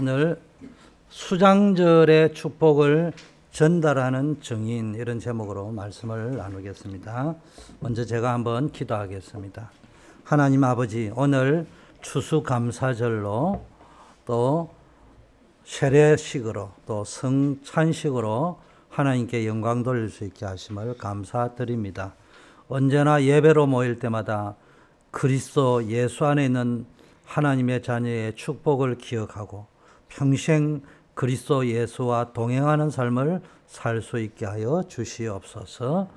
오늘 수장절의 축복을 전달하는 증인 이런 제목으로 말씀을 나누겠습니다. 먼저 제가 한번 기도하겠습니다. 하나님 아버지 오늘 추수감사절로 또 세례식으로 또 성찬식으로 하나님께 영광 돌릴 수 있게 하심을 감사드립니다. 언제나 예배로 모일 때마다 그리스도 예수 안에 있는 하나님의 자녀의 축복을 기억하고 평생 그리스도 예수와 동행하는 삶을 살 수 있게 하여 주시옵소서.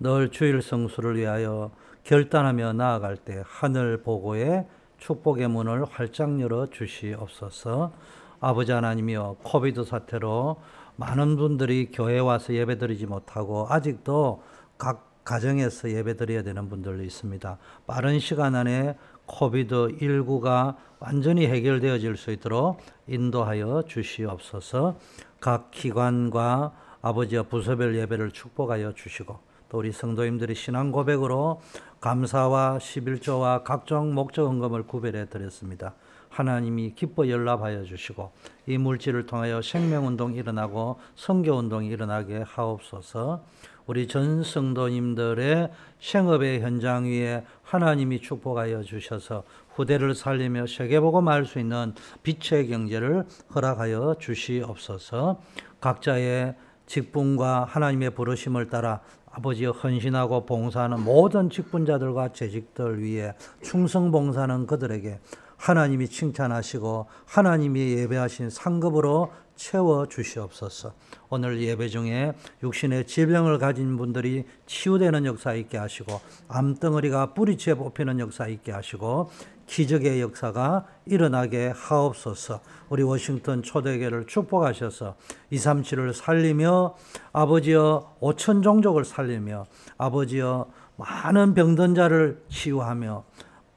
늘 주일 성수를 위하여 결단하며 나아갈 때 하늘 보고에 축복의 문을 활짝 열어 주시옵소서. 아버지 하나님이여 코비드 사태로 많은 분들이 교회 와서 예배드리지 못하고 아직도 각 가정에서 예배드려야 되는 분들도 있습니다. 빠른 시간 안에 코비드 19가 완전히 해결되어질 수 있도록 인도하여 주시옵소서. 각 기관과 아버지와 부서별 예배를 축복하여 주시고 또 우리 성도님들이 신앙 고백으로 감사와 11조와 각종 목적 헌금을 구별해 드렸습니다. 하나님이 기뻐 연락하여 주시고 이 물질을 통하여 생명운동이 일어나고 성교운동이 일어나게 하옵소서 우리 전 성도님들의 생업의 현장 위에 하나님이 축복하여 주셔서 후대를 살리며 세계보고 말수 있는 빛의 경제를 허락하여 주시옵소서. 각자의 직분과 하나님의 부르심을 따라 아버지여 헌신하고 봉사하는 모든 직분자들과 재직들 위해 충성 봉사하는 그들에게 하나님이 칭찬하시고 하나님이 예배하신 상급으로 채워 주시옵소서. 오늘 예배 중에 육신의 질병을 가진 분들이 치유되는 역사 있게 하시고 암덩어리가 뿌리채 뽑히는 역사 있게 하시고 기적의 역사가 일어나게 하옵소서. 우리 워싱턴 초대교를 축복하셔서 237을 살리며 아버지여 5천 종족을 살리며 아버지여 많은 병든 자를 치유하며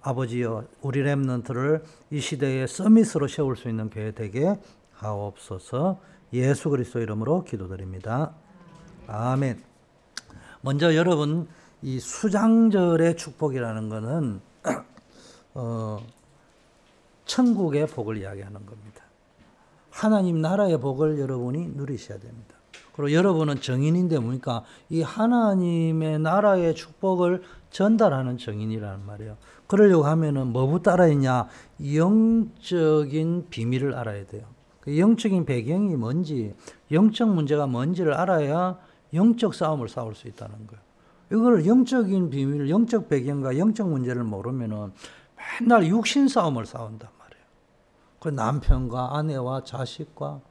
아버지여 우리 렘넌트를 이 시대의 서밋으로 세울 수 있는 교회 되게 하옵소서. 예수 그리스도 이름으로 기도드립니다. 아멘. 먼저 여러분 이 수장절의 축복이라는 것은 어, 천국의 복을 이야기하는 겁니다. 하나님 나라의 복을 여러분이 누리셔야 됩니다. 그리고 여러분은 정인인데 뭡니까? 이 하나님의 나라의 축복을 전달하는 정인이라는 말이에요. 그러려고 하면은 뭐부터 알아야 냐 영적인 비밀을 알아야 돼요. 그 영적인 배경이 뭔지, 영적 문제가 뭔지를 알아야 영적 싸움을 싸울 수 있다는 거예요. 이걸 영적인 비밀, 영적 배경과 영적 문제를 모르면은 맨날 육신 싸움을 싸운단 말이에요. 그 남편과 아내와 자식과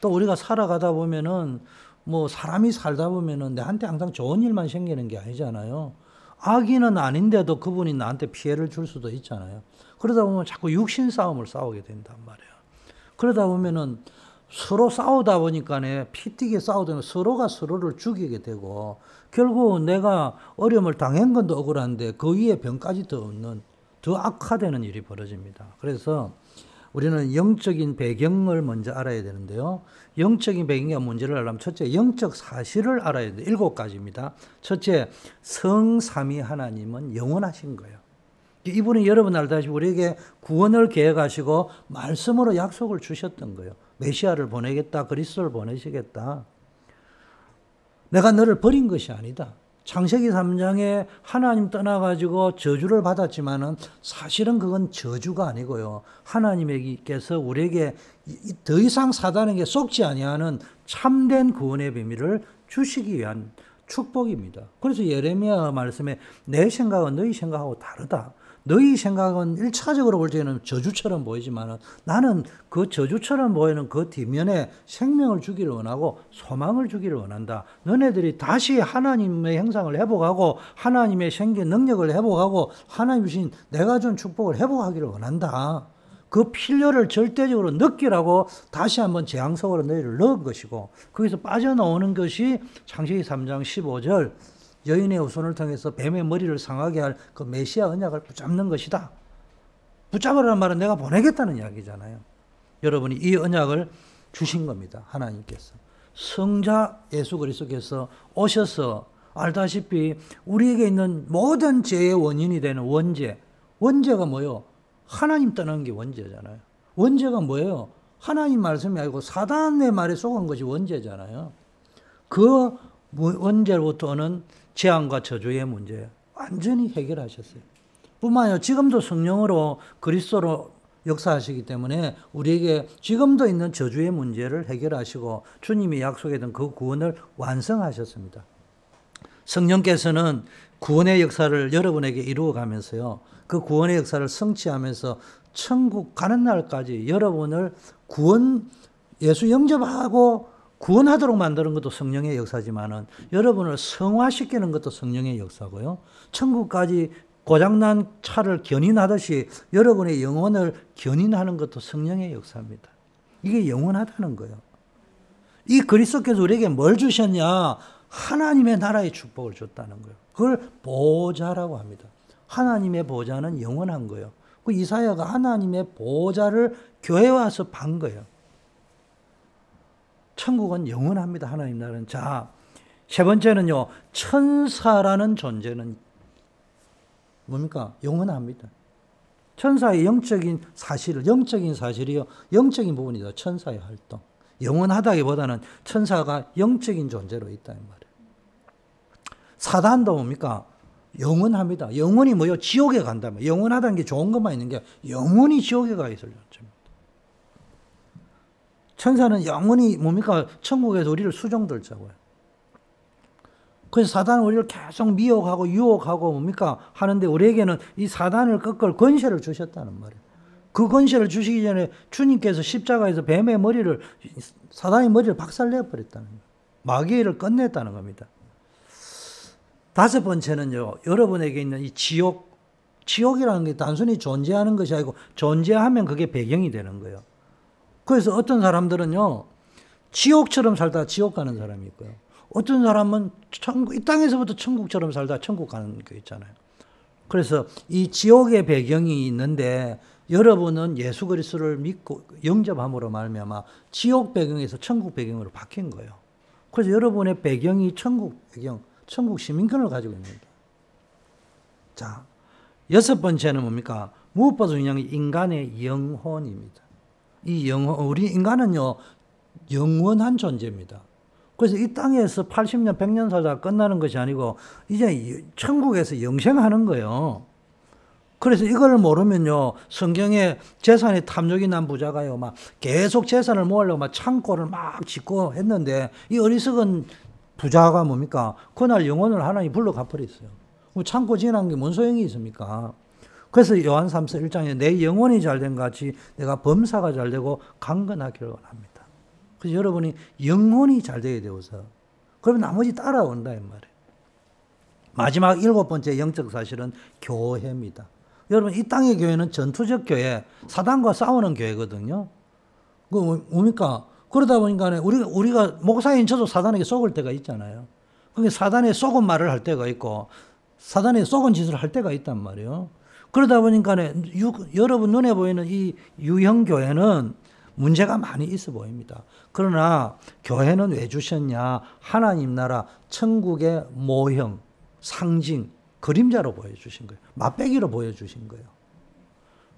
또 우리가 살아가다 보면은 뭐 사람이 살다 보면은 내한테 항상 좋은 일만 생기는 게 아니잖아요. 악인은 아닌데도 그분이 나한테 피해를 줄 수도 있잖아요. 그러다 보면 자꾸 육신 싸움을 싸우게 된단 말이에요. 그러다 보면은 서로 싸우다 보니까 피튀게 싸우다 서로가 서로를 죽이게 되고 결국 내가 어려움을 당한 건도 억울한데 그 위에 병까지 더 얻는 더 악화되는 일이 벌어집니다. 그래서 우리는 영적인 배경을 먼저 알아야 되는데요. 영적인 배경과 문제를 알려면 첫째 영적 사실을 알아야 돼. 일곱 가지입니다. 첫째 성삼위 하나님은 영원하신 거예요. 이분이 여러분 알다시피 우리에게 구원을 계획하시고 말씀으로 약속을 주셨던 거예요. 메시아를 보내겠다. 그리스도를 보내시겠다. 내가 너를 버린 것이 아니다. 창세기 3장에 하나님 떠나가지고 저주를 받았지만은 사실은 그건 저주가 아니고요. 하나님께서 우리에게 더 이상 사단에게 속지 아니하는 참된 구원의 비밀을 주시기 위한 축복입니다. 그래서 예레미야 말씀에 내 생각은 너희 생각하고 다르다. 너희 생각은 1차적으로 볼 때는 저주처럼 보이지만 나는 그 저주처럼 보이는 그 뒷면에 생명을 주기를 원하고 소망을 주기를 원한다. 너네들이 다시 하나님의 형상을 회복하고 하나님의 생긴 능력을 회복하고 하나님 주신 내가 준 축복을 회복하기를 원한다. 그 필요를 절대적으로 느끼라고 다시 한번 재앙 속으로 너희를 넣은 것이고 거기서 빠져나오는 것이 창세기 3장 15절 여인의 후손을 통해서 뱀의 머리를 상하게 할 그 메시아 언약을 붙잡는 것이다. 붙잡으라는 말은 내가 보내겠다는 이야기잖아요. 여러분이 이 언약을 주신 겁니다. 하나님께서. 성자 예수 그리스도께서 오셔서 알다시피 우리에게 있는 모든 죄의 원인이 되는 원죄. 원죄가 뭐요? 하나님 떠나는 게 원죄잖아요. 원죄가 뭐예요? 하나님 말씀이 아니고 사단의 말에 속은 것이 원죄잖아요. 그 원죄로부터는 재앙과 저주의 문제 완전히 해결하셨어요. 뿐만 아니라 지금도 성령으로 그리스도로 역사하시기 때문에 우리에게 지금도 있는 저주의 문제를 해결하시고 주님이 약속했던 그 구원을 완성하셨습니다. 성령께서는 구원의 역사를 여러분에게 이루어 가면서요. 그 구원의 역사를 성취하면서 천국 가는 날까지 여러분을 구원 예수 영접하고 구원하도록 만드는 것도 성령의 역사지만은 여러분을 성화시키는 것도 성령의 역사고요. 천국까지 고장난 차를 견인하듯이 여러분의 영혼을 견인하는 것도 성령의 역사입니다. 이게 영원하다는 거예요. 이 그리스도께서 우리에게 뭘 주셨냐? 하나님의 나라의 축복을 줬다는 거예요. 그걸 보좌라고 합니다. 하나님의 보좌는 영원한 거예요. 그 이사야가 하나님의 보좌를 교회 와서 반 거예요. 천국은 영원합니다. 하나님 나라는. 자, 세 번째는요. 천사라는 존재는 뭡니까? 영원합니다. 천사의 영적인 사실, 영적인 사실이요. 영적인 부분이다. 천사의 활동. 영원하다기보다는 천사가 영적인 존재로 있다는 말이에요. 사단도 뭡니까? 영원합니다. 영원히 뭐요? 지옥에 간다면. 영원하다는 게 좋은 것만 있는 게 영원히 지옥에 가 존재입니다. 천사는 영원히 뭡니까? 천국에서 우리를 수종들자고요. 그래서 사단은 우리를 계속 미혹하고 유혹하고 뭡니까? 하는데 우리에게는 이 사단을 꺾을 권세를 주셨다는 말이에요. 그 권세를 주시기 전에 주님께서 십자가에서 뱀의 머리를 사단의 머리를 박살내 버렸다는 거예요. 마귀를 끝냈다는 겁니다. 다섯 번째는요. 여러분에게 있는 이 지옥 지옥이라는 게 단순히 존재하는 것이 아니고 존재하면 그게 배경이 되는 거예요. 그래서 어떤 사람들은요. 지옥처럼 살다 지옥 가는 사람이 있고요. 어떤 사람은 천국, 이 땅에서부터 천국처럼 살다 천국 가는 게 있잖아요. 그래서 이 지옥의 배경이 있는데 여러분은 예수 그리스도를 믿고 영접함으로 말미암아 지옥 배경에서 천국 배경으로 바뀐 거예요. 그래서 여러분의 배경이 천국 배경, 천국 시민권을 가지고 있습니다. 자, 여섯 번째는 뭡니까? 무엇보다 중요한 게 인간의 영혼입니다. 이 영혼, 우리 인간은요, 영원한 존재입니다. 그래서 이 땅에서 80년, 100년 살다 끝나는 것이 아니고 이제 천국에서 영생하는 거예요. 그래서 이걸 모르면요, 성경에 재산이 탐욕이 난 부자가요, 막 계속 재산을 모으려고 막 창고를 막 짓고 했는데 이 어리석은 부자가 뭡니까? 그날 영혼을 하나님 불러 갚버렸어요. 창고 지난 게뭔 소용이 있습니까? 그래서 요한 3서 1장에 내 영혼이 잘된 같이 내가 범사가 잘되고 강건하기를 원합니다. 그래서 여러분이 영혼이 잘 되게 되어서 그러면 나머지 따라온다 이 말이에요. 마지막 일곱 번째 영적 사실은 교회입니다. 여러분 이 땅의 교회는 전투적 교회, 사단과 싸우는 교회거든요. 그 뭐, 뭡니까? 그러다 보니까 우리가 우리가 목사인 저도 사단에게 속을 때가 있잖아요. 그게 사단에 속은 말을 할 때가 있고 사단에 속은 짓을 할 때가 있단 말이에요. 그러다 보니까 여러분 눈에 보이는 이 유형 교회는 문제가 많이 있어 보입니다. 그러나 교회는 왜 주셨냐? 하나님 나라 천국의 모형, 상징, 그림자로 보여주신 거예요. 맛배기로 보여주신 거예요.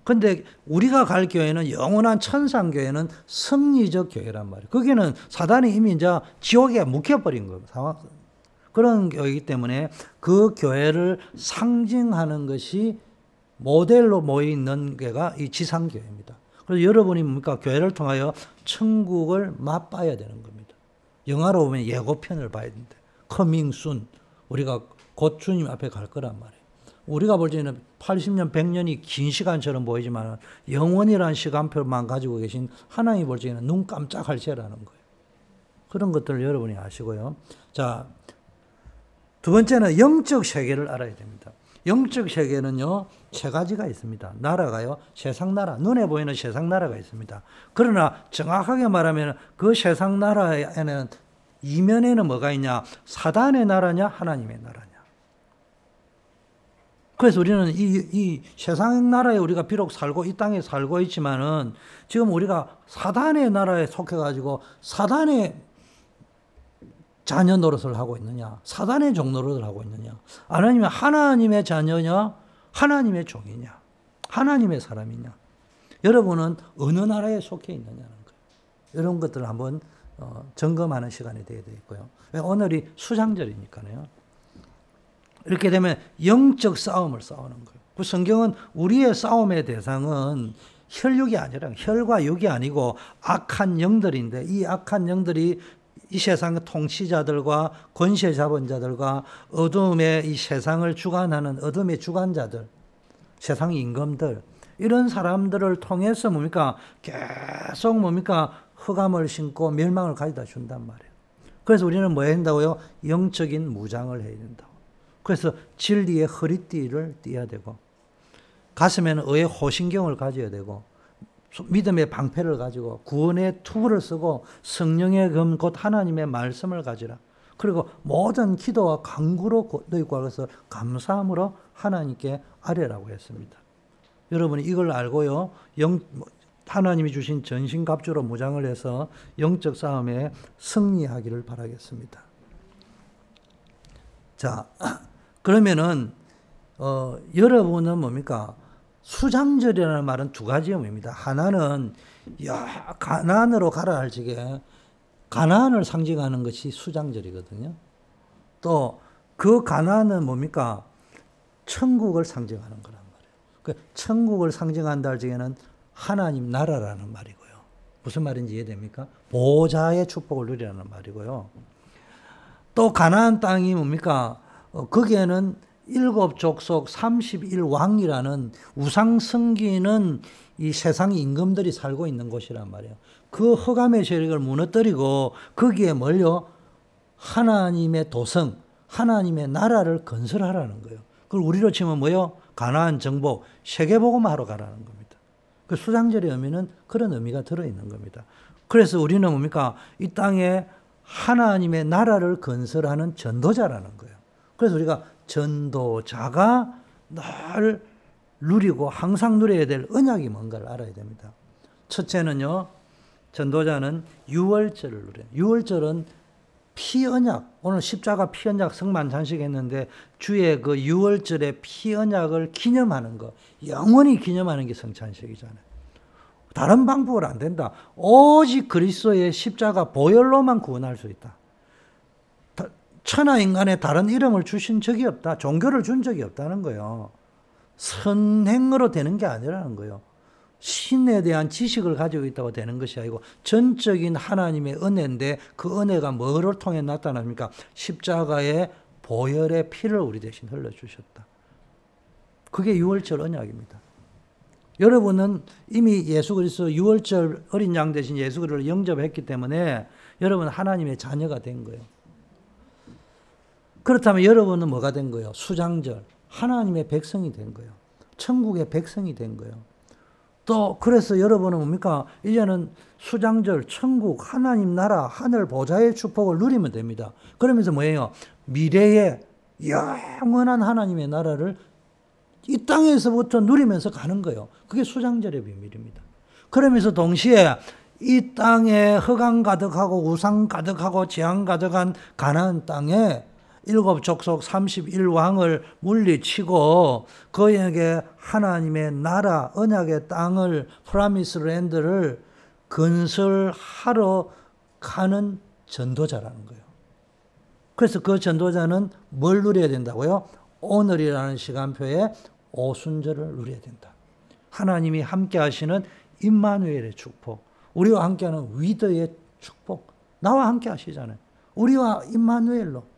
근데 우리가 갈 교회는 영원한 천상교회는 승리적 교회란 말이에요. 거기는 사단이 이미 이제 지옥에 묵혀버린 거예요. 그런 교회이기 때문에 그 교회를 상징하는 것이 모델로 모여 있는 게가 이 지상교회입니다. 그래서 여러분이 뭡니까? 교회를 통하여 천국을 맛봐야 되는 겁니다. 영화로 보면 예고편을 봐야 되는데, coming soon. 우리가 곧 주님 앞에 갈 거란 말이에요. 우리가 볼 때는 80년, 100년이 긴 시간처럼 보이지만 영원이라는 시간표만 가지고 계신 하나님이 볼 때는 눈 깜짝할 새라는 거예요. 그런 것들을 여러분이 아시고요. 자, 두 번째는 영적 세계를 알아야 됩니다. 영적 세계는요, 세 가지가 있습니다. 나라가요, 세상 나라, 눈에 보이는 세상 나라가 있습니다. 그러나 정확하게 말하면 그 세상 나라에는 이면에는 뭐가 있냐? 사단의 나라냐, 하나님의 나라냐. 그래서 우리는 이, 이 세상 나라에 우리가 비록 살고 이 땅에 살고 있지만은 지금 우리가 사단의 나라에 속해가지고 사단의 자녀 노릇을 하고 있느냐? 사단의 종 노릇을 하고 있느냐? 아니면 하나님의 자녀냐? 하나님의 종이냐? 하나님의 사람이냐? 여러분은 어느 나라에 속해 있느냐는 거예요. 이런 것들을 한번 어, 점검하는 시간이 되어야 되겠고요. 오늘이 수장절이니까요. 이렇게 되면 영적 싸움을 싸우는 거예요. 그 성경은 우리의 싸움의 대상은 혈육이 아니라 혈과 육이 아니고 악한 영들인데 이 악한 영들이 이 세상 통치자들과 권세 자본자들과 어둠의 이 세상을 주관하는 어둠의 주관자들, 세상 임금들 이런 사람들을 통해서 뭡니까 계속 뭡니까 흑암을 신고 멸망을 가져다 준단 말이에요. 그래서 우리는 뭐 해야 된다고요? 영적인 무장을 해야 된다고. 그래서 진리의 허리띠를 띠어야 되고 가슴에는 의의 호신경을 가져야 되고 믿음의 방패를 가지고 구원의 투구를 쓰고 성령의 금 곧 하나님의 말씀을 가지라. 그리고 모든 기도와 강구로 너희 구하서 감사함으로 하나님께 아뢰라고 했습니다. 여러분이 이걸 알고요. 영, 하나님이 주신 전신갑주로 무장을 해서 영적 싸움에 승리하기를 바라겠습니다. 자, 그러면은 어, 여러분은 뭡니까? 수장절이라는 말은 두 가지 의미입니다. 하나는 야 가난으로 가라 할 적에 가난을 상징하는 것이 수장절이거든요. 또 그 가난은 뭡니까? 천국을 상징하는 거란 말이에요. 그 천국을 상징한다 할 적에는 하나님 나라라는 말이고요. 무슨 말인지 이해됩니까? 보좌의 축복을 누리라는 말이고요. 또 가나안 땅이 뭡니까? 어, 거기에는 일곱 족속 31왕이라는 우상 섬기는 이 세상 임금들이 살고 있는 곳이란 말이에요. 그 허감의 세력을 무너뜨리고 거기에 몰려 하나님의 도성, 하나님의 나라를 건설하라는 거예요. 그걸 우리로 치면 뭐요? 가나안 정복, 세계복음하러 가라는 겁니다. 그 수장절의 의미는 그런 의미가 들어있는 겁니다. 그래서 우리는 뭡니까? 이 땅에 하나님의 나라를 건설하는 전도자라는 거예요. 그래서 우리가 전도자가 늘 누리고 항상 누려야 될 언약이 뭔가를 알아야 됩니다. 첫째는요, 전도자는 유월절을 누려요. 유월절은 피언약, 오늘 십자가 피언약 성만찬식 했는데 주의 그 유월절의 피언약을 기념하는 거, 영원히 기념하는 게 성찬식이잖아요. 다른 방법은 안 된다. 오직 그리스도의 십자가 보혈로만 구원할 수 있다. 천하 인간에 다른 이름을 주신 적이 없다. 종교를 준 적이 없다는 거예요. 선행으로 되는 게 아니라는 거예요. 신에 대한 지식을 가지고 있다고 되는 것이 아니고 전적인 하나님의 은혜인데 그 은혜가 뭐를 통해 나타납니까? 십자가의 보혈의 피를 우리 대신 흘려주셨다. 그게 유월절 언약입니다. 여러분은 이미 예수 그리스도 유월절 어린 양 대신 예수 그리스도를 영접했기 때문에 여러분 하나님의 자녀가 된 거예요. 그렇다면 여러분은 뭐가 된 거예요? 수장절. 하나님의 백성이 된 거예요. 천국의 백성이 된 거예요. 또 그래서 여러분은 뭡니까? 이제는 수장절, 천국, 하나님 나라, 하늘 보좌의 축복을 누리면 됩니다. 그러면서 뭐예요? 미래의 영원한 하나님의 나라를 이 땅에서부터 누리면서 가는 거예요. 그게 수장절의 비밀입니다. 그러면서 동시에 이 땅에 흑암 가득하고 우상 가득하고 재앙 가득한 가나안 땅에 일곱 족속 31왕을 물리치고 그에게 하나님의 나라 언약의 땅을 프라미스 랜드를 건설하러 가는 전도자라는 거예요. 그래서 그 전도자는 뭘 누려야 된다고요? 오늘이라는 시간표에 오순절을 누려야 된다. 하나님이 함께 하시는 임마누엘의 축복, 우리와 함께하는 위더의 축복, 나와 함께 하시잖아요. 우리와 임마누엘로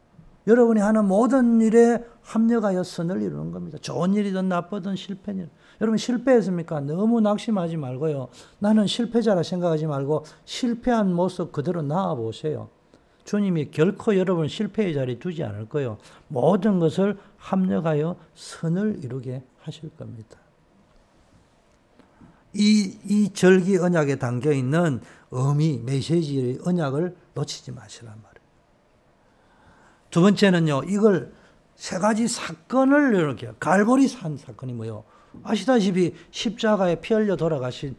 여러분이 하는 모든 일에 합력하여 선을 이루는 겁니다. 좋은 일이든 나쁘든 실패는. 여러분 실패했습니까? 너무 낙심하지 말고요. 나는 실패자라 생각하지 말고 실패한 모습 그대로 나와 보세요. 주님이 결코 여러분 실패의 자리에 두지 않을 거예요. 모든 것을 합력하여 선을 이루게 하실 겁니다. 이, 이 절기 언약에 담겨 있는 의미, 메시지의 언약을 놓치지 마시란 말이에요. 두 번째는요, 이걸 세 가지 사건을 이렇게, 갈보리 산 사건이 뭐요? 아시다시피 십자가에 피 흘려 돌아가신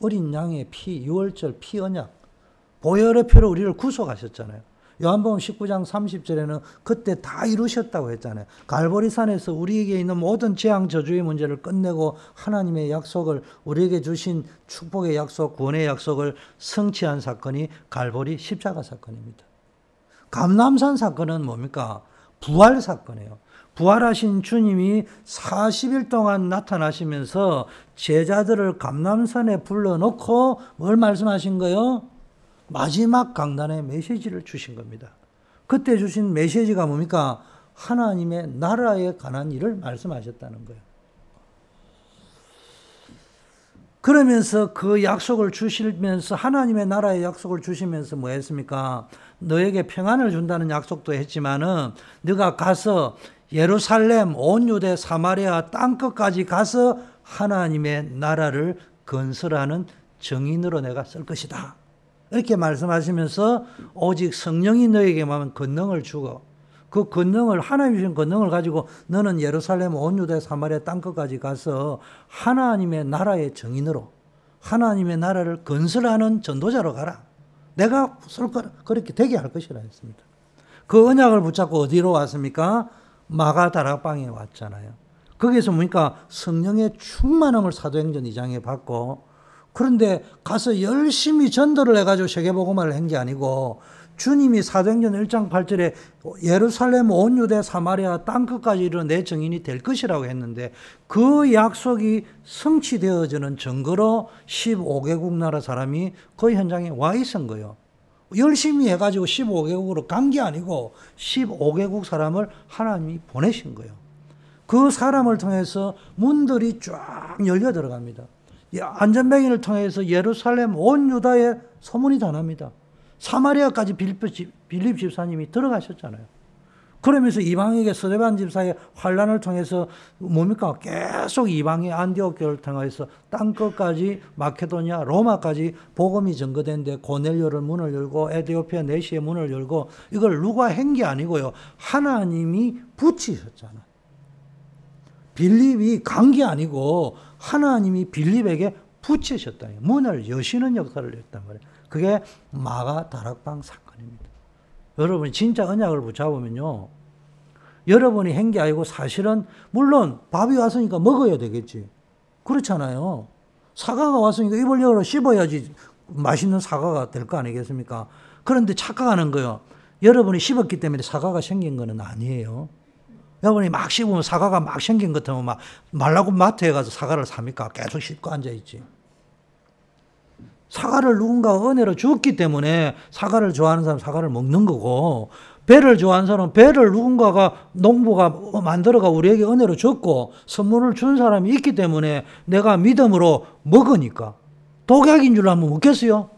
어린 양의 피, 유월절 피 언약, 보혈의 피로 우리를 구속하셨잖아요. 요한복음 19장 30절에는 그때 다 이루셨다고 했잖아요. 갈보리산에서 우리에게 있는 모든 재앙 저주의 문제를 끝내고 하나님의 약속을 우리에게 주신 축복의 약속, 구원의 약속을 성취한 사건이 갈보리 십자가 사건입니다. 감남산 사건은 뭡니까? 부활 사건이에요. 부활하신 주님이 40일 동안 나타나시면서 제자들을 감남산에 불러놓고 뭘 말씀하신 거요? 마지막 강단의 메시지를 주신 겁니다. 그때 주신 메시지가 뭡니까? 하나님의 나라에 관한 일을 말씀하셨다는 거예요. 그러면서 그 약속을 주시면서 하나님의 나라의 약속을 주시면서 뭐 했습니까? 너에게 평안을 준다는 약속도 했지만은 네가 가서 예루살렘 온 유대 사마리아 땅 끝까지 가서 하나님의 나라를 건설하는 정인으로 내가 쓸 것이다. 이렇게 말씀하시면서 오직 성령이 너에게만 권능을 주고 그 권능을 하나님 주신 권능을 가지고 너는 예루살렘 온 유대 사마리아 땅 끝까지 가서 하나님의 나라의 정인으로 하나님의 나라를 건설하는 전도자로 가라. 내가 쓸 거, 그렇게 되게 할 것이라 했습니다. 그 언약을 붙잡고 어디로 왔습니까? 마가 다락방에 왔잖아요. 거기서 보니까 성령의 충만함을 사도행전 2장에 받고 그런데 가서 열심히 전도를 해가지고 세계복음화를 한 게 아니고 주님이 사도행전 1장 8절에 예루살렘 온 유대 사마리아 땅 끝까지 이르러 내 정인이 될 것이라고 했는데 그 약속이 성취되어지는 증거로 15개국 나라 사람이 그 현장에 와 있은 거예요. 열심히 해가지고 15개국으로 간 게 아니고 15개국 사람을 하나님이 보내신 거예요. 그 사람을 통해서 문들이 쫙 열려 들어갑니다. 안전뱅이를 통해서 예루살렘 온 유다에 소문이 다 납니다. 사마리아까지 빌립 집사님이 들어가셨잖아요. 그러면서 이방에게 서대반 집사의 환란을 통해서 뭡니까? 계속 이방의 안디옥 교를 통해서 땅 끝까지 마케도니아, 로마까지 복음이 전거된데 고넬료를 문을 열고 에디오피아 네시의 문을 열고 이걸 누가 한 게 아니고요. 하나님이 붙이셨잖아요. 빌립이 간 게 아니고 하나님이 빌립에게 붙이셨다. 문을 여시는 역사를 했단 말이에요. 그게 마가 다락방 사건입니다. 여러분이 진짜 언약을 붙잡으면요. 여러분이 한 게 아니고 사실은 물론 밥이 왔으니까 먹어야 되겠지. 그렇잖아요. 사과가 왔으니까 입을 열어 씹어야지 맛있는 사과가 될 거 아니겠습니까? 그런데 착각하는 거요. 여러분이 씹었기 때문에 사과가 생긴 거는 아니에요. 여러분이 막 씹으면 사과가 막 생긴 것 같으면 막 말라고 마트에 가서 사과를 삽니까? 계속 씹고 앉아있지. 사과를 누군가 은혜로 주었기 때문에 사과를 좋아하는 사람 사과를 먹는 거고 배를 좋아하는 사람은 배를 누군가가 농부가 만들어가 우리에게 은혜로 줬고 선물을 준 사람이 있기 때문에 내가 믿음으로 먹으니까 독약인 줄 알면 먹겠어요?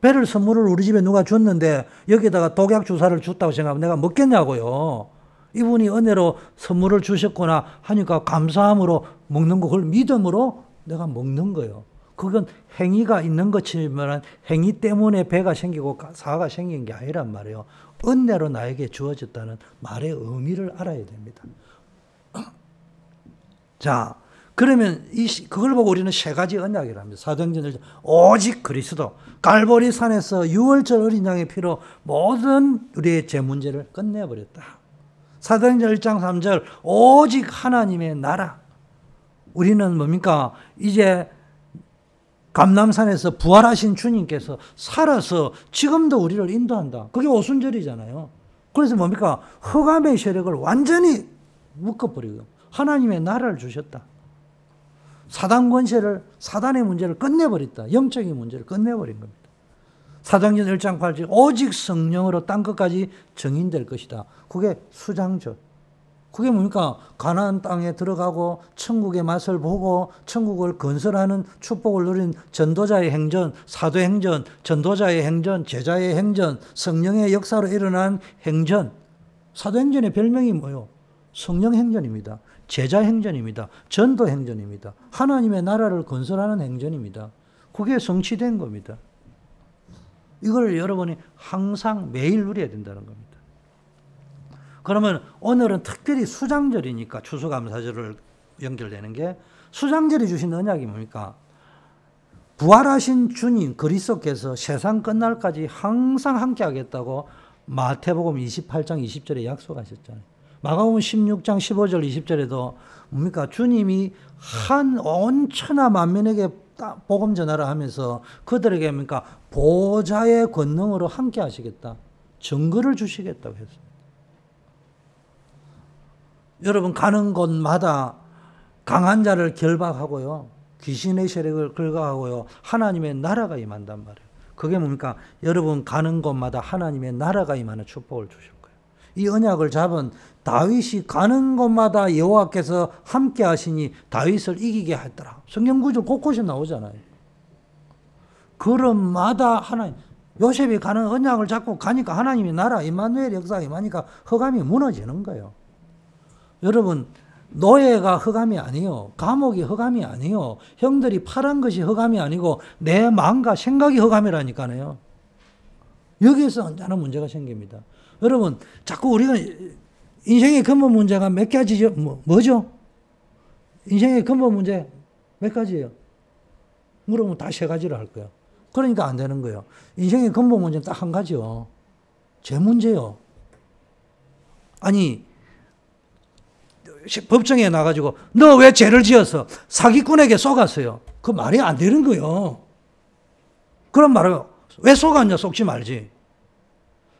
배를 선물을 우리 집에 누가 줬는데 여기다가 독약 주사를 줬다고 생각하면 내가 먹겠냐고요. 이분이 은혜로 선물을 주셨구나 하니까 감사함으로 먹는 거 그걸 믿음으로 내가 먹는 거예요. 그건 행위가 있는 것이지만 행위 때문에 배가 생기고 사가 생긴 게 아니란 말이에요. 은혜로 나에게 주어졌다는 말의 의미를 알아야 됩니다. 자, 그러면 이 그걸 보고 우리는 세 가지 언약이랍니다. 사도행전을 오직 그리스도 갈보리 산에서 유월절 어린 양의 피로 모든 우리의 제 문제를 끝내 버렸다. 사도행전 1장 3절 오직 하나님의 나라. 우리는 뭡니까? 이제 감남산에서 부활하신 주님께서 살아서 지금도 우리를 인도한다. 그게 오순절이잖아요. 그래서 뭡니까? 흑암의 세력을 완전히 묶어버리고 하나님의 나라를 주셨다. 사단 권세를, 사단의 문제를 끝내버렸다. 영적인 문제를 끝내버린 겁니다. 사도전 1장 8절 오직 성령으로 땅 끝까지 정인될 것이다. 그게 수장조. 그게 뭡니까? 가나안 땅에 들어가고 천국의 맛을 보고 천국을 건설하는 축복을 누린 전도자의 행전, 사도 행전, 전도자의 행전, 제자의 행전, 성령의 역사로 일어난 행전. 사도 행전의 별명이 뭐요? 성령 행전입니다. 제자 행전입니다. 전도 행전입니다. 하나님의 나라를 건설하는 행전입니다. 그게 성취된 겁니다. 이걸 여러분이 항상 매일 누려야 된다는 겁니다. 그러면 오늘은 특별히 수장절이니까 추수감사절을 연결되는 게 수장절이 주신 언약이 뭡니까? 부활하신 주님 그리스도께서 세상 끝날까지 항상 함께 하겠다고 마태복음 28장 20절에 약속하셨잖아요. 마가복음 16장 15절 20절에도 뭡니까? 주님이 한 온 천하 만민에게 복음 전하라 하면서 그들에게 뭡니까? 보좌의 권능으로 함께 하시겠다. 증거를 주시겠다고 했습니다. 여러분 가는 곳마다 강한 자를 결박하고요. 귀신의 세력을 긁어하고요. 하나님의 나라가 임한단 말이에요. 그게 뭡니까? 여러분 가는 곳마다 하나님의 나라가 임하는 축복을 주실 거예요. 이 언약을 잡은 다윗이 가는 곳마다 여호와께서 함께 하시니 다윗을 이기게 했더라. 성경 구절 곳곳에 나오잖아요. 걸음마다 하나님 요셉이 가는 언약을 잡고 가니까 하나님의 나라 임마누엘 역사가 임하니까 허감이 무너지는 거예요. 여러분 노예가 흑암이 아니요. 감옥이 흑암이 아니요. 형들이 파란 것이 흑암이 아니고 내 마음과 생각이 흑암이라니까요. 여기에서 언제나 문제가 생깁니다. 여러분, 자꾸 우리가 인생의 근본 문제가 몇 가지죠? 뭐, 뭐죠? 인생의 근본 문제 몇 가지예요? 물으면 다 세 가지를 할 거예요. 그러니까 안 되는 거예요. 인생의 근본 문제는 딱 한 가지요. 제 문제요. 아니, 법정에 나가지고 너 왜 죄를 지어서 사기꾼에게 속았어요. 그 말이 안 되는 거예요. 그런 말을 왜 속았냐 속지 말지.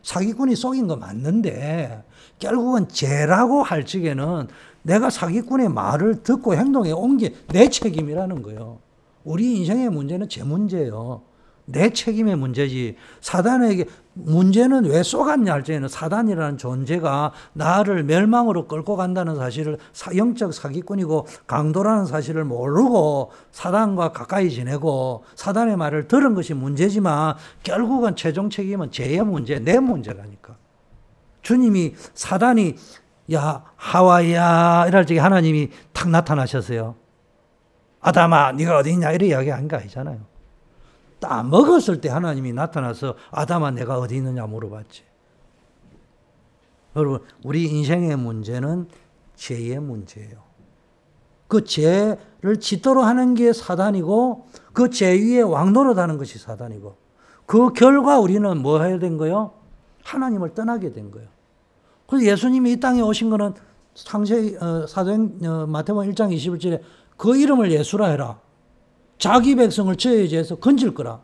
사기꾼이 속인 거 맞는데 결국은 죄라고 할 적에는 내가 사기꾼의 말을 듣고 행동에 온 게 내 책임이라는 거예요. 우리 인생의 문제는 제 문제예요. 내 책임의 문제지. 사단에게 문제는 왜 쏘갔냐 할 때는 사단이라는 존재가 나를 멸망으로 끌고 간다는 사실을 영적 사기꾼이고 강도라는 사실을 모르고 사단과 가까이 지내고 사단의 말을 들은 것이 문제지만 결국은 최종 책임은 죄의 문제, 내 문제라니까. 주님이 사단이 야 하와야 이럴 적에 하나님이 탁 나타나셨어요. 아담아 네가 어디 있냐 이런 이야기 한거 아니잖아요. 딱 먹었을 때 하나님이 나타나서 아담아 내가 어디 있느냐 물어봤지. 여러분 우리 인생의 문제는 죄의 문제예요. 그 죄를 짓도록 하는 게 사단이고 그 죄 위에 왕노릇하는 것이 사단이고 그 결과 우리는 뭐 해야 된 거요? 하나님을 떠나게 된 거예요. 그래서 예수님이 이 땅에 오신 거는 상세 어, 사도행 어, 마태복음 1장 21절에 그 이름을 예수라 해라. 자기 백성을 저해제해서 건질 거라.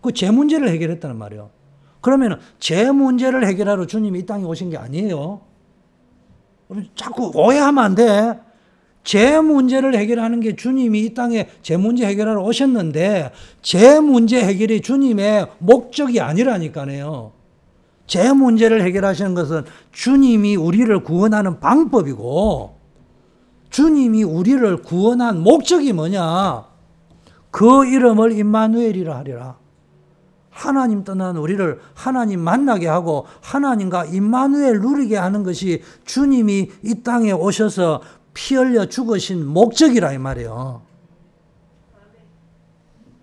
그 제 문제를 해결했다는 말이에요. 그러면 제 문제를 해결하러 주님이 이 땅에 오신 게 아니에요. 자꾸 오해하면 안 돼. 제 문제를 해결하는 게 주님이 이 땅에 제 문제 해결하러 오셨는데 제 문제 해결이 주님의 목적이 아니라니까요. 제 문제를 해결하시는 것은 주님이 우리를 구원하는 방법이고 주님이 우리를 구원한 목적이 뭐냐? 그 이름을 임마누엘이라 하리라. 하나님 떠난 우리를 하나님 만나게 하고 하나님과 임마누엘 누리게 하는 것이 주님이 이 땅에 오셔서 피 흘려 죽으신 목적이라 이 말이에요.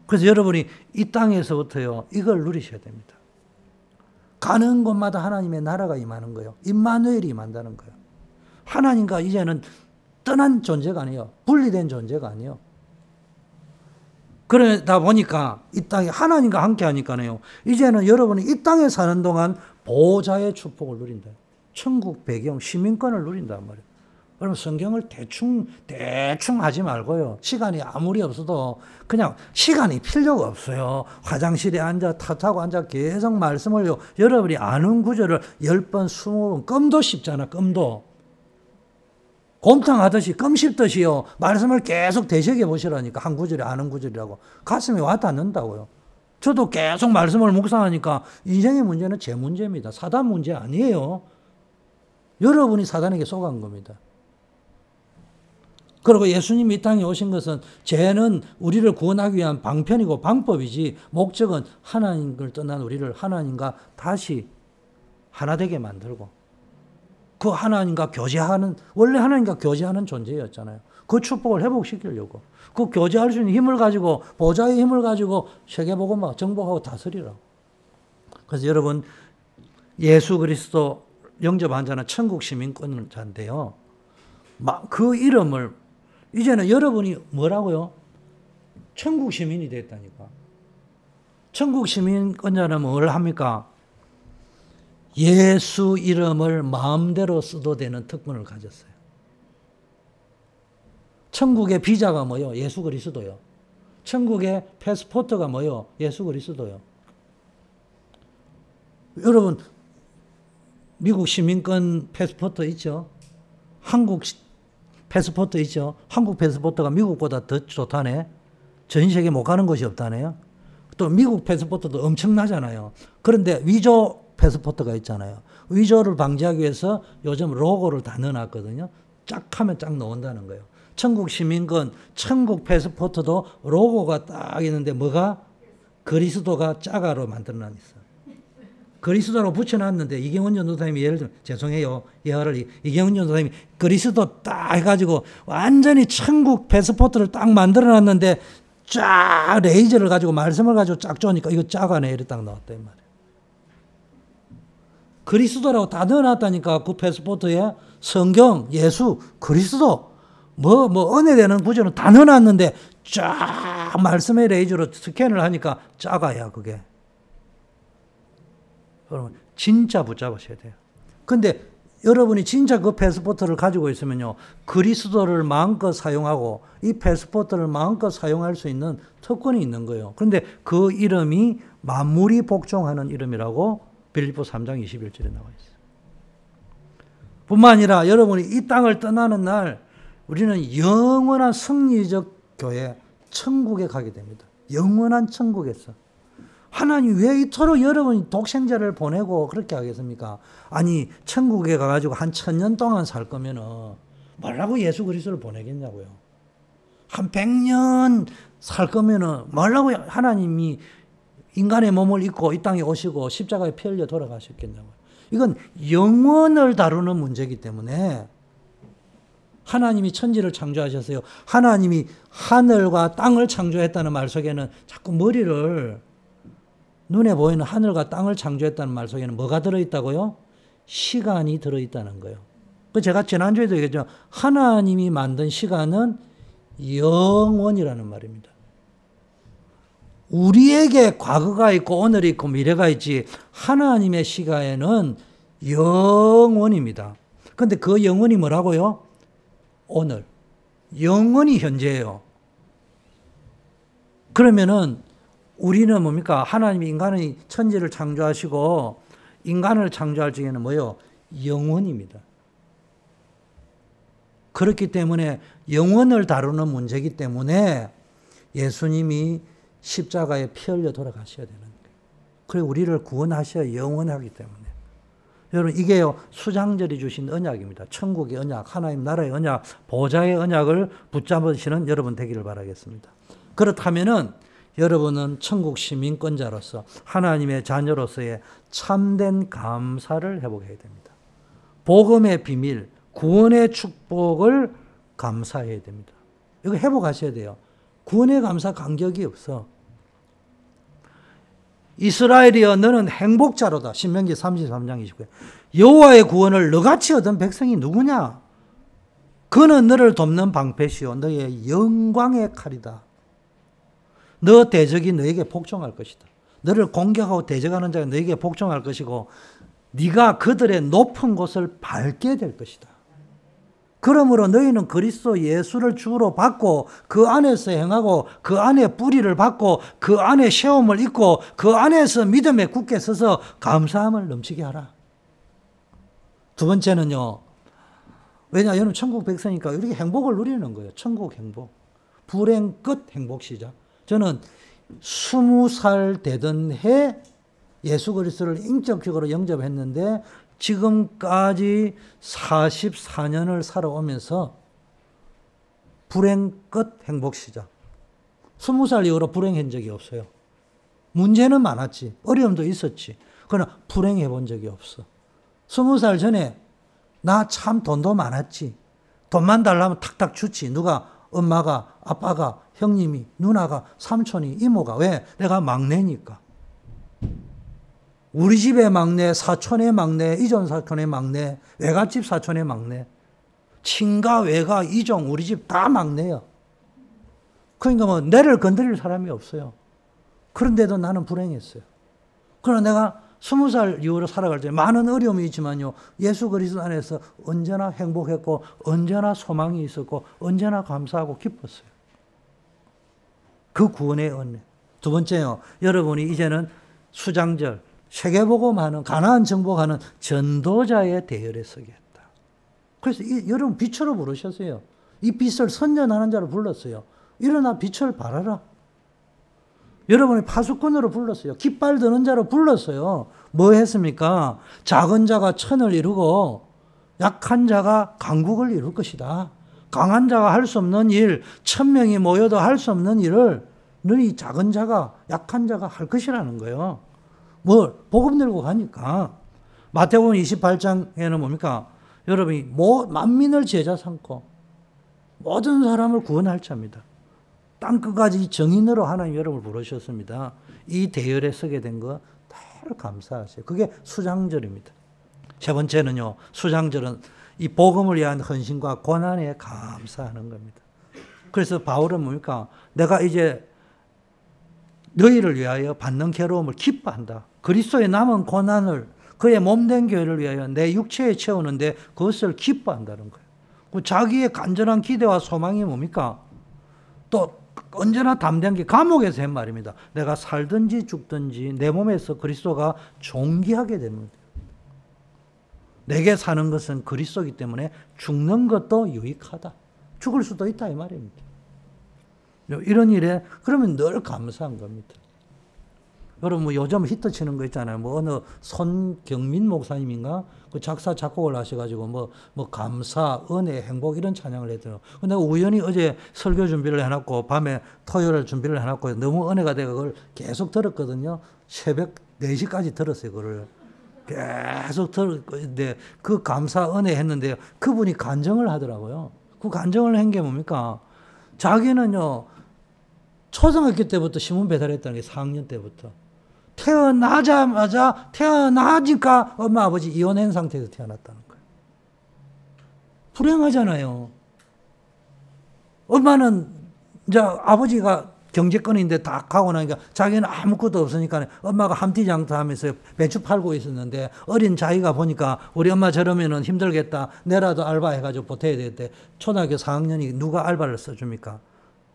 그래서 여러분이 이 땅에서부터요 이걸 누리셔야 됩니다. 가는 곳마다 하나님의 나라가 임하는 거예요. 임마누엘이 임한다는 거예요. 하나님과 이제는 떠난 존재가 아니에요. 분리된 존재가 아니에요. 그러다 보니까 이 땅에 하나님과 함께 하니까요. 이제는 여러분이 이 땅에 사는 동안 보좌의 축복을 누린다. 천국 배경 시민권을 누린단 말이에요. 여러분 성경을 대충 대충 하지 말고요. 시간이 아무리 없어도 그냥 시간이 필요가 없어요. 화장실에 앉아 탓하고 앉아 계속 말씀을요. 여러분이 아는 구절을 10번, 20번 껌도 씹잖아. 껌도. 곰탕 하듯이 껌 씹듯이요. 말씀을 계속 되새겨 보시라니까. 한 구절이 아는 구절이라고. 가슴에 와 닿는다고요. 저도 계속 말씀을 묵상하니까 인생의 문제는 제 문제입니다. 사단 문제 아니에요. 여러분이 사단에게 속한 겁니다. 그리고 예수님이 이 땅에 오신 것은 죄는 우리를 구원하기 위한 방편이고 방법이지 목적은 하나님을 떠난 우리를 하나님과 다시 하나 되게 만들고 그 하나님과 교제하는 원래 하나님과 교제하는 존재였잖아요. 그 축복을 회복시키려고 그 교제할 수 있는 힘을 가지고 보좌의 힘을 가지고 막 정복하고 다스리라. 그래서 여러분 예수 그리스도 영접한 자는 천국 시민권자인데요. 그 이름을 이제는 여러분이 뭐라고요? 천국 시민이 됐다니까. 천국 시민권자는 뭘 합니까? 예수 이름을 마음대로 써도 되는 특권을 가졌어요. 천국의 비자가 뭐요? 예수 그리스도요. 천국의 패스포트가 뭐요? 예수 그리스도요. 여러분 미국 시민권 패스포트 있죠? 한국 패스포트 있죠? 한국 패스포트가 미국보다 더 좋다네. 전 세계 못 가는 곳이 없다네요. 또 미국 패스포트도 엄청나잖아요. 그런데 위조 패스포트가 있잖아요. 위조를 방지하기 위해서 요즘 로고를 다 넣어놨거든요. 쫙 하면 쫙 나온다는 거예요. 천국 시민권, 천국 패스포트도 로고가 딱 있는데 뭐가? 그리스도가 짜가로 만들어놨어. 그리스도로 붙여놨는데 이경원 전도사님이 예를 들면 죄송해요 예화를 이경원 전도사님이 그리스도 딱 해가지고 완전히 천국 패스포트를 딱 만들어놨는데 쫙 레이저를 가지고 말씀을 가지고 쫙 쪼니까 이거 짜가네 이렇게 딱 나왔다 이 말이에요. 그리스도라고 다 넣어놨다니까 그 패스포트에 성경, 예수, 그리스도 뭐, 뭐, 은혜되는 구조는 다 넣어놨는데 쫙 말씀의 레이저로 스캔을 하니까 작아야 그게. 여러분, 진짜 붙잡으셔야 돼요. 근데 여러분이 진짜 그 패스포트를 가지고 있으면요, 그리스도를 마음껏 사용하고 이 패스포트를 마음껏 사용할 수 있는 특권이 있는 거예요. 그런데 그 이름이 만물이 복종하는 이름이라고 빌립보 3장 21절에 나와 있어요. 뿐만 아니라 여러분이 이 땅을 떠나는 날 우리는 영원한 승리적 교회, 천국에 가게 됩니다. 영원한 천국에서. 하나님 왜 이토록 여러분이 독생자를 보내고 그렇게 하겠습니까? 아니, 천국에 가가지고 한 천 년 동안 살 거면은 뭐라고 예수 그리스도를 보내겠냐고요. 한 백 년 살 거면은 뭐라고 하나님이 인간의 몸을 입고 이 땅에 오시고 십자가에 피 흘려 돌아가셨겠냐고요. 이건 영원을 다루는 문제이기 때문에 하나님이 천지를 창조하셨어요. 하나님이 하늘과 땅을 창조했다는 말 속에는 자꾸 머리를 눈에 보이는 하늘과 땅을 창조했다는 말 속에는 뭐가 들어있다고요? 시간이 들어있다는 거예요. 그 제가 지난주에도 얘기했죠. 하나님이 만든 시간은 영원이라는 말입니다. 우리에게 과거가 있고 오늘이 있고 미래가 있지 하나님의 시간에는 영원입니다. 근데 그 영원이 뭐라고요? 오늘. 영원히 현재예요. 그러면은 우리는 뭡니까? 하나님이 인간의 천지를 창조하시고 인간을 창조할 적에는 뭐요? 영원입니다. 그렇기 때문에 영원을 다루는 문제이기 때문에 예수님이 십자가에 피 흘려 돌아가셔야 되는 거예요. 그래 우리를 구원하셔야 영원하기 때문에. 여러분 이게요 수장절이 주신 언약입니다. 천국의 언약, 하나님 나라의 언약, 보좌의 언약을 붙잡으시는 여러분 되기를 바라겠습니다. 그렇다면은 여러분은 천국 시민권자로서 하나님의 자녀로서의 참된 감사를 해보게 됩니다. 복음의 비밀, 구원의 축복을 감사해야 됩니다. 이거 회복하셔야 돼요. 구원의 감사 간격이 없어. 이스라엘이여 너는 행복자로다. 신명기 33장 29절. 여호와의 구원을 너같이 얻은 백성이 누구냐? 그는 너를 돕는 방패시요 너의 영광의 칼이다. 너 대적이 너에게 복종할 것이다. 너를 공격하고 대적하는 자가 너에게 복종할 것이고 네가 그들의 높은 곳을 밟게 될 것이다. 그러므로 너희는 그리스도 예수를 주로 받고 그 안에서 행하고 그 안에 뿌리를 받고 그 안에 시험을 입고 그 안에서 믿음에 굳게 서서 감사함을 넘치게 하라. 두 번째는요. 왜냐 여러분 천국 백성이니까 이렇게 행복을 누리는 거예요. 천국 행복. 불행 끝 행복 시작. 저는 스무 살 되던 해 예수 그리스도를 인격적으로 영접했는데 지금까지 44년을 살아오면서 불행 끝 행복 시작. 20살 이후로 불행한 적이 없어요. 문제는 많았지. 어려움도 있었지. 그러나 불행해 본 적이 없어. 20살 전에 나 참 돈도 많았지. 돈만 달라면 탁탁 주지. 누가 엄마가 아빠가 형님이 누나가 삼촌이 이모가 왜? 내가 막내니까. 우리 집의 막내, 사촌의 막내, 이전 사촌의 막내, 외갓집 사촌의 막내, 친가, 외가, 이종, 우리 집 다 막내야. 그러니까 뭐, 내를 건드릴 사람이 없어요. 그런데도 나는 불행했어요. 그러나 내가 스무 살 이후로 살아갈 때 많은 어려움이 있지만요. 예수 그리스도 안에서 언제나 행복했고 언제나 소망이 있었고 언제나 감사하고 기뻤어요. 그 구원의 은혜. 두 번째요. 여러분이 이제는 수장절, 세계복음하는 가나안 정복하는 전도자의 대열에 서겠다. 그래서 이, 여러분 빛으로 부르셨어요. 이 빛을 선전하는 자로 불렀어요. 일어나 빛을 발하라. 여러분이 파수꾼으로 불렀어요. 깃발 드는 자로 불렀어요. 뭐 했습니까? 작은 자가 천을 이루고 약한 자가 강국을 이룰 것이다. 강한 자가 할 수 없는 일, 천 명이 모여도 할 수 없는 일을 너희 작은 자가, 약한 자가 할 것이라는 거예요. 뭐, 복음 들고 가니까. 마태복음 28장에는 뭡니까? 여러분이 모, 만민을 제자 삼고 모든 사람을 구원할 자입니다. 땅 끝까지 정인으로 하나님 여러분을 부르셨습니다. 이 대열에 서게 된 거 다들 감사하세요. 그게 수장절입니다. 세 번째는요, 수장절은 이 복음을 위한 헌신과 고난에 감사하는 겁니다. 그래서 바울은 뭡니까? 내가 이제 너희를 위하여 받는 괴로움을 기뻐한다. 그리스도의 남은 고난을 그의 몸된 교회를 위하여 내 육체에 채우는데 그것을 기뻐한다는 거예요. 그 자기의 간절한 기대와 소망이 뭡니까? 또 언제나 담대한 게 감옥에서 한 말입니다. 내가 살든지 죽든지 내 몸에서 그리스도가 존귀하게 됩니다. 내게 사는 것은 그리스도이기 때문에 죽는 것도 유익하다. 죽을 수도 있다 이 말입니다. 이런 일에 그러면 늘 감사한 겁니다. 여러분 뭐 요즘 히트 치는 거 있잖아요. 뭐 어느 손경민 목사님인가 그 작사 작곡을 하셔가지고 뭐뭐 뭐 감사, 은혜, 행복 이런 찬양을 했더라고. 근데 우연히 어제 설교 준비를 해놨고 밤에 토요일 준비를 해놨고 너무 은혜가 돼 그걸 계속 들었거든요. 새벽 4시까지 들었어요. 그걸 계속 들었는데 그 감사 은혜 했는데 그분이 간정을 하더라고요. 그 간정을 한 게 뭡니까? 자기는요 초등학교 때부터 신문 배달했다는 게 4학년 때부터. 태어나자마자 태어나니까 엄마 아버지 이혼한 상태에서 태어났다는 거예요. 불행하잖아요. 엄마는 이제 아버지가 경제권인데 다 가고 나니까 자기는 아무것도 없으니까 엄마가 함티장터 하면서 배추 팔고 있었는데 어린 자기가 보니까 우리 엄마 저러면은 힘들겠다. 내라도 알바해가지고 보태야 되겠대. 초등학교 4학년이 누가 알바를 써줍니까?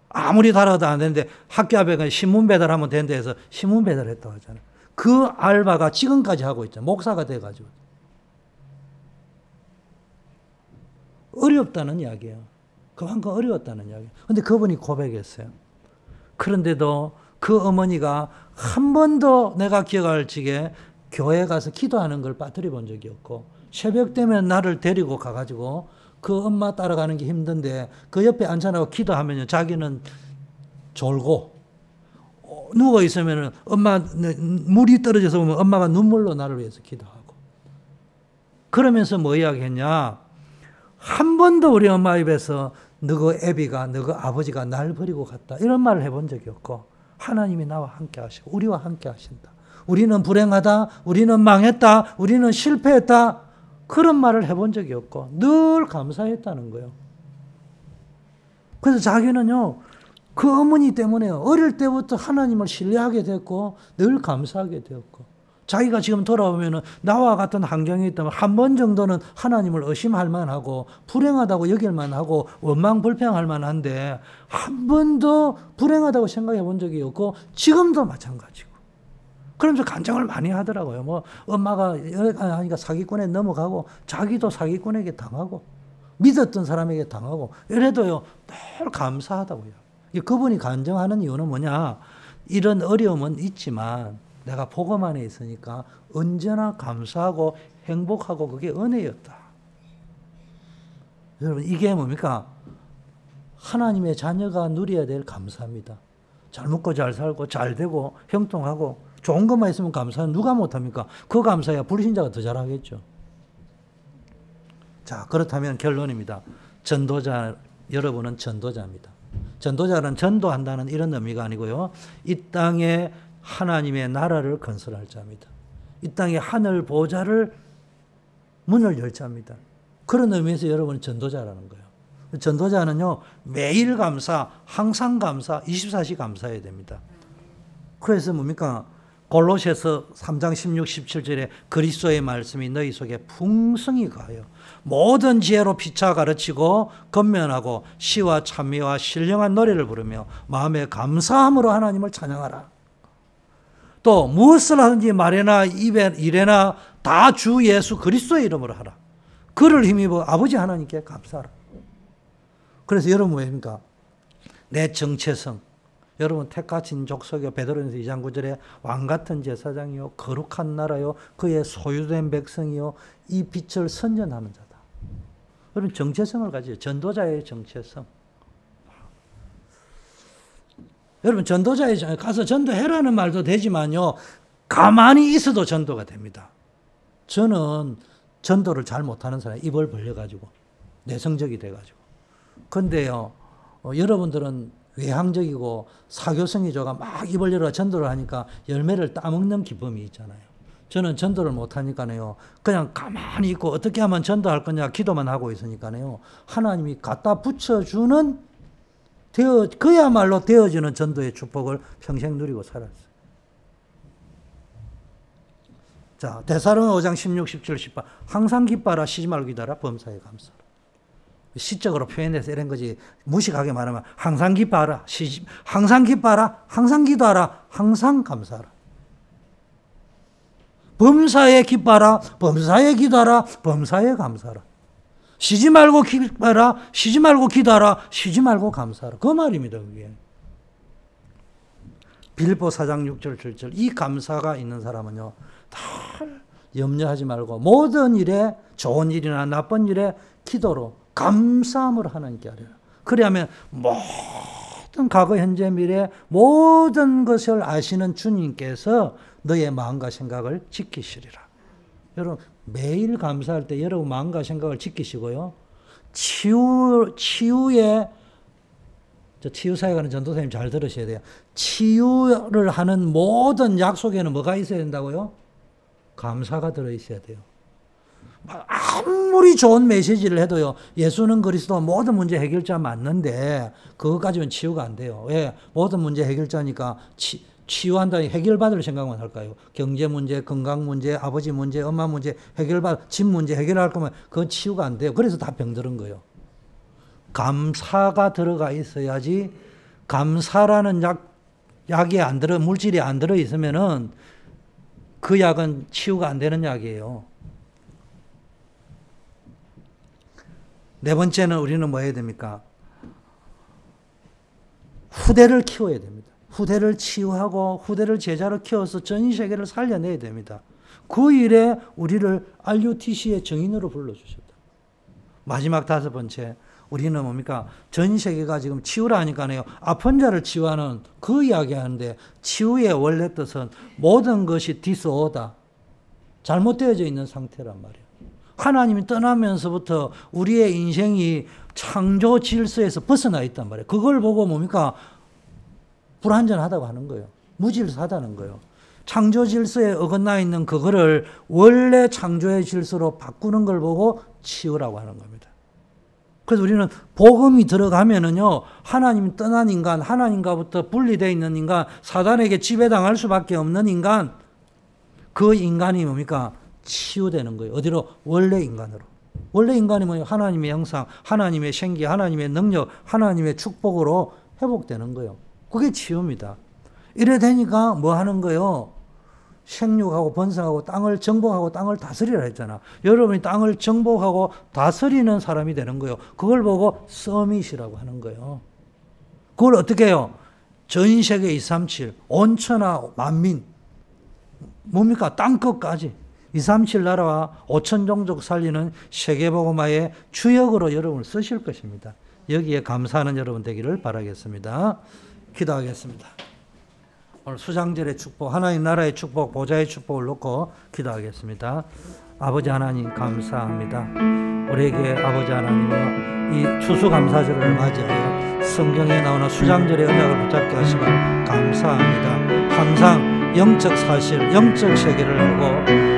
아무리 달아도 안 되는데 학교 앞에 신문 배달하면 된다 해서 신문 배달했다고 하잖아요. 그 알바가 지금까지 하고 있죠. 목사가 돼가지고. 어렵다는 이야기예요. 그만큼 어려웠다는 이야기. 근데 그분이 고백했어요. 그런데도 그 어머니가 한 번도 내가 기억할 적에 교회 가서 기도하는 걸 빠뜨려 본 적이 없고 새벽 되면 나를 데리고 가가지고 그 엄마 따라가는 게 힘든데 그 옆에 앉혀놓고 기도하면 자기는 졸고 어, 누워 있으면 엄마 물이 떨어져서 보면 엄마가 눈물로 나를 위해서 기도하고. 그러면서 뭐 이야기했냐? 한 번도 우리 엄마 입에서 너그 애비가 너그 아버지가 날 버리고 갔다. 이런 말을 해본 적이 없고 하나님이 나와 함께 하시고 우리와 함께 하신다. 우리는 불행하다. 우리는 망했다. 우리는 실패했다 그런 말을 해본 적이 없고 늘 감사했다는 거예요. 그래서 자기는요, 그 어머니 때문에 어릴 때부터 하나님을 신뢰하게 됐고 늘 감사하게 되었고 자기가 지금 돌아오면 나와 같은 환경이 있다면 한 번 정도는 하나님을 의심할 만하고 불행하다고 여길 만하고 원망 불평할 만한데 한 번도 불행하다고 생각해 본 적이 없고 지금도 마찬가지고 그러면서 간증을 많이 하더라고요. 뭐 엄마가 하니까 사기꾼에 넘어가고 자기도 사기꾼에게 당하고 믿었던 사람에게 당하고 이래도요 늘 감사하다고요. 그분이 간증하는 이유는 뭐냐? 이런 어려움은 있지만 내가 복음 안에 있으니까 언제나 감사하고 행복하고 그게 은혜였다. 여러분 이게 뭡니까? 하나님의 자녀가 누려야 될 감사입니다. 잘 먹고 잘 살고 잘 되고 형통하고 좋은 것만 있으면 감사는 누가 못합니까? 그 감사야 불신자가 더 잘하겠죠. 자, 그렇다면 결론입니다. 전도자, 여러분은 전도자입니다. 전도자는 전도한다는 이런 의미가 아니고요. 이 땅에 하나님의 나라를 건설할 자입니다. 이 땅에 하늘 보좌를 문을 열 자입니다. 그런 의미에서 여러분은 전도자라는 거예요. 전도자는요, 매일 감사, 항상 감사, 24시 감사해야 됩니다. 그래서 뭡니까? 골로새서 3장 16, 17절에 그리스도의 말씀이 너희 속에 풍성히 가요. 모든 지혜로 피차 가르치고 건면하고 시와 찬미와 신령한 노래를 부르며 마음에 감사함으로 하나님을 찬양하라. 또 무엇을 하든지 말이나 입에 일에나 다 주 예수 그리스도의 이름으로 하라. 그를 힘입어 아버지 하나님께 감사하라. 그래서 여러분 왜입니까? 내 정체성. 여러분 택하신 족속이요 베드로전서 2장 9절에 왕 같은 제사장이요 거룩한 나라요 그의 소유된 백성이요 이 빛을 선전하는 자다. 여러분 정체성을 가지요. 전도자의 정체성. 여러분 전도자의 가서 전도해라는 말도 되지만요. 가만히 있어도 전도가 됩니다. 저는 전도를 잘 못하는 사람 입을 벌려가지고 내성적이 돼가지고. 근데요, 어, 여러분들은 외향적이고 사교성이 좋아 막 입을 열어 전도를 하니까 열매를 따먹는 기쁨이 있잖아요. 저는 전도를 못하니까요. 그냥 가만히 있고 어떻게 하면 전도할 거냐 기도만 하고 있으니까요. 하나님이 갖다 붙여주는 되어, 그야말로 되어지는 전도의 축복을 평생 누리고 살았어요. 자, 대사로는 5장 16, 17, 18. 항상 기뻐라, 쉬지 말고 기다라, 범사에 감사라. 시적으로 표현해서 이런 거지. 무식하게 말하면 항상 기뻐하라, 쉬지, 항상 기뻐하라, 항상 기도하라, 항상 감사하라. 범사에 기뻐하라, 범사에 기도하라, 범사에 감사하라. 쉬지 말고 기뻐하라, 쉬지 말고 기도하라, 쉬지 말고 감사하라. 그 말입니다, 그게. 빌보 4장 6절 7절 이 감사가 있는 사람은요. 다 염려하지 말고 모든 일에 좋은 일이나 나쁜 일에 기도로 감사함을 하나님께 하라. 그래야면 모든 과거 현재 미래 모든 것을 아시는 주님께서 너의 마음과 생각을 지키시리라. 여러분 매일 감사할 때 여러분 마음과 생각을 지키시고요. 치유 치유의 저 치유사에 가는 전도사님 잘 들으셔야 돼요. 치유를 하는 모든 약속에는 뭐가 있어야 된다고요? 감사가 들어 있어야 돼요. 아무리 좋은 메시지를 해도요, 예수는 그리스도 모든 문제 해결자 맞는데, 그것 가지고는 치유가 안 돼요. 왜? 모든 문제 해결자니까 치, 치유한다 해결받을 생각만 할까요? 경제 문제, 건강 문제, 아버지 문제, 엄마 문제 해결받, 집 문제 해결할 거면 그건 치유가 안 돼요. 그래서 다 병들은 거예요. 감사가 들어가 있어야지 감사라는 약, 약이 안 들어, 물질이 안 들어 있으면은 그 약은 치유가 안 되는 약이에요. 네 번째는 우리는 뭐 해야 됩니까? 후대를 키워야 됩니다. 후대를 치유하고 후대를 제자로 키워서 전 세계를 살려내야 됩니다. 그 일에 우리를 RUTC의 정인으로 불러주셨다. 마지막 다섯 번째, 우리는 뭡니까? 전 세계가 지금 치유라 하니까요. 아픈 자를 치유하는 그 이야기 하는데 치유의 원래 뜻은 모든 것이 디스오다. 잘못되어져 있는 상태란 말이에요. 하나님이 떠나면서부터 우리의 인생이 창조 질서에서 벗어나 있단 말이에요. 그걸 보고 뭡니까? 불완전하다고 하는 거예요. 무질서하다는 거예요. 창조 질서에 어긋나 있는 그거를 원래 창조의 질서로 바꾸는 걸 보고 치유라고 하는 겁니다. 그래서 우리는 복음이 들어가면은요, 하나님 떠난 인간, 하나님과부터 분리되어 있는 인간, 사단에게 지배당할 수밖에 없는 인간, 그 인간이 뭡니까? 치유되는 거예요. 어디로? 원래 인간으로. 원래 인간이 뭐예요? 하나님의 형상, 하나님의 생기, 하나님의 능력, 하나님의 축복으로 회복되는 거예요. 그게 치유입니다. 이래 되니까 뭐 하는 거예요? 생육하고 번성하고 땅을 정복하고 땅을 다스리라 했잖아. 여러분이 땅을 정복하고 다스리는 사람이 되는 거예요. 그걸 보고 서밋이라고 하는 거예요. 그걸 어떻게 해요? 전 세계 237, 온천하 만민, 뭡니까? 땅끝까지. 237 나라와 5천 종족 살리는 세계보고마의 주역으로 여러분을 쓰실 것입니다. 여기에 감사하는 여러분 되기를 바라겠습니다. 기도하겠습니다. 오늘 수장절의 축복, 하나님 나라의 축복, 보좌의 축복을 놓고 기도하겠습니다. 아버지 하나님 감사합니다. 우리에게 아버지 하나님의 이 추수감사절을 맞이하여 성경에 나오는 수장절의 언약을 붙잡게 하시고 감사합니다. 항상 영적 사실, 영적 세계를 알고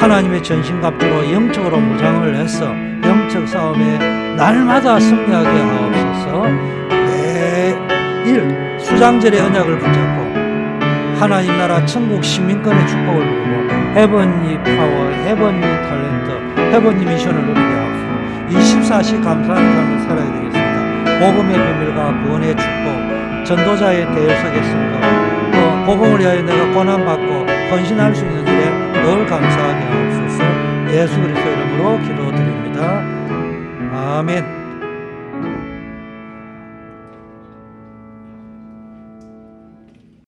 하나님의 전신갑주로 영적으로 무장을 해서 영적 싸움에 날마다 승리하게 하옵소서. 매일 수장절의 언약을 붙잡고 하나님 나라 천국 시민권의 축복을 누리고 heavenly power, heavenly talent, heavenly mission을 누리게 하고 24시 감사하는 삶을 살아야 되겠습니다. 복음의 비밀과 구원의 축복, 전도자의 또 복음을 위하여 내가 고난받고 헌신할 수 있는 일에 늘 감사하게 하옵소서 예수 그리스도 이름으로 기도드립니다. 아멘.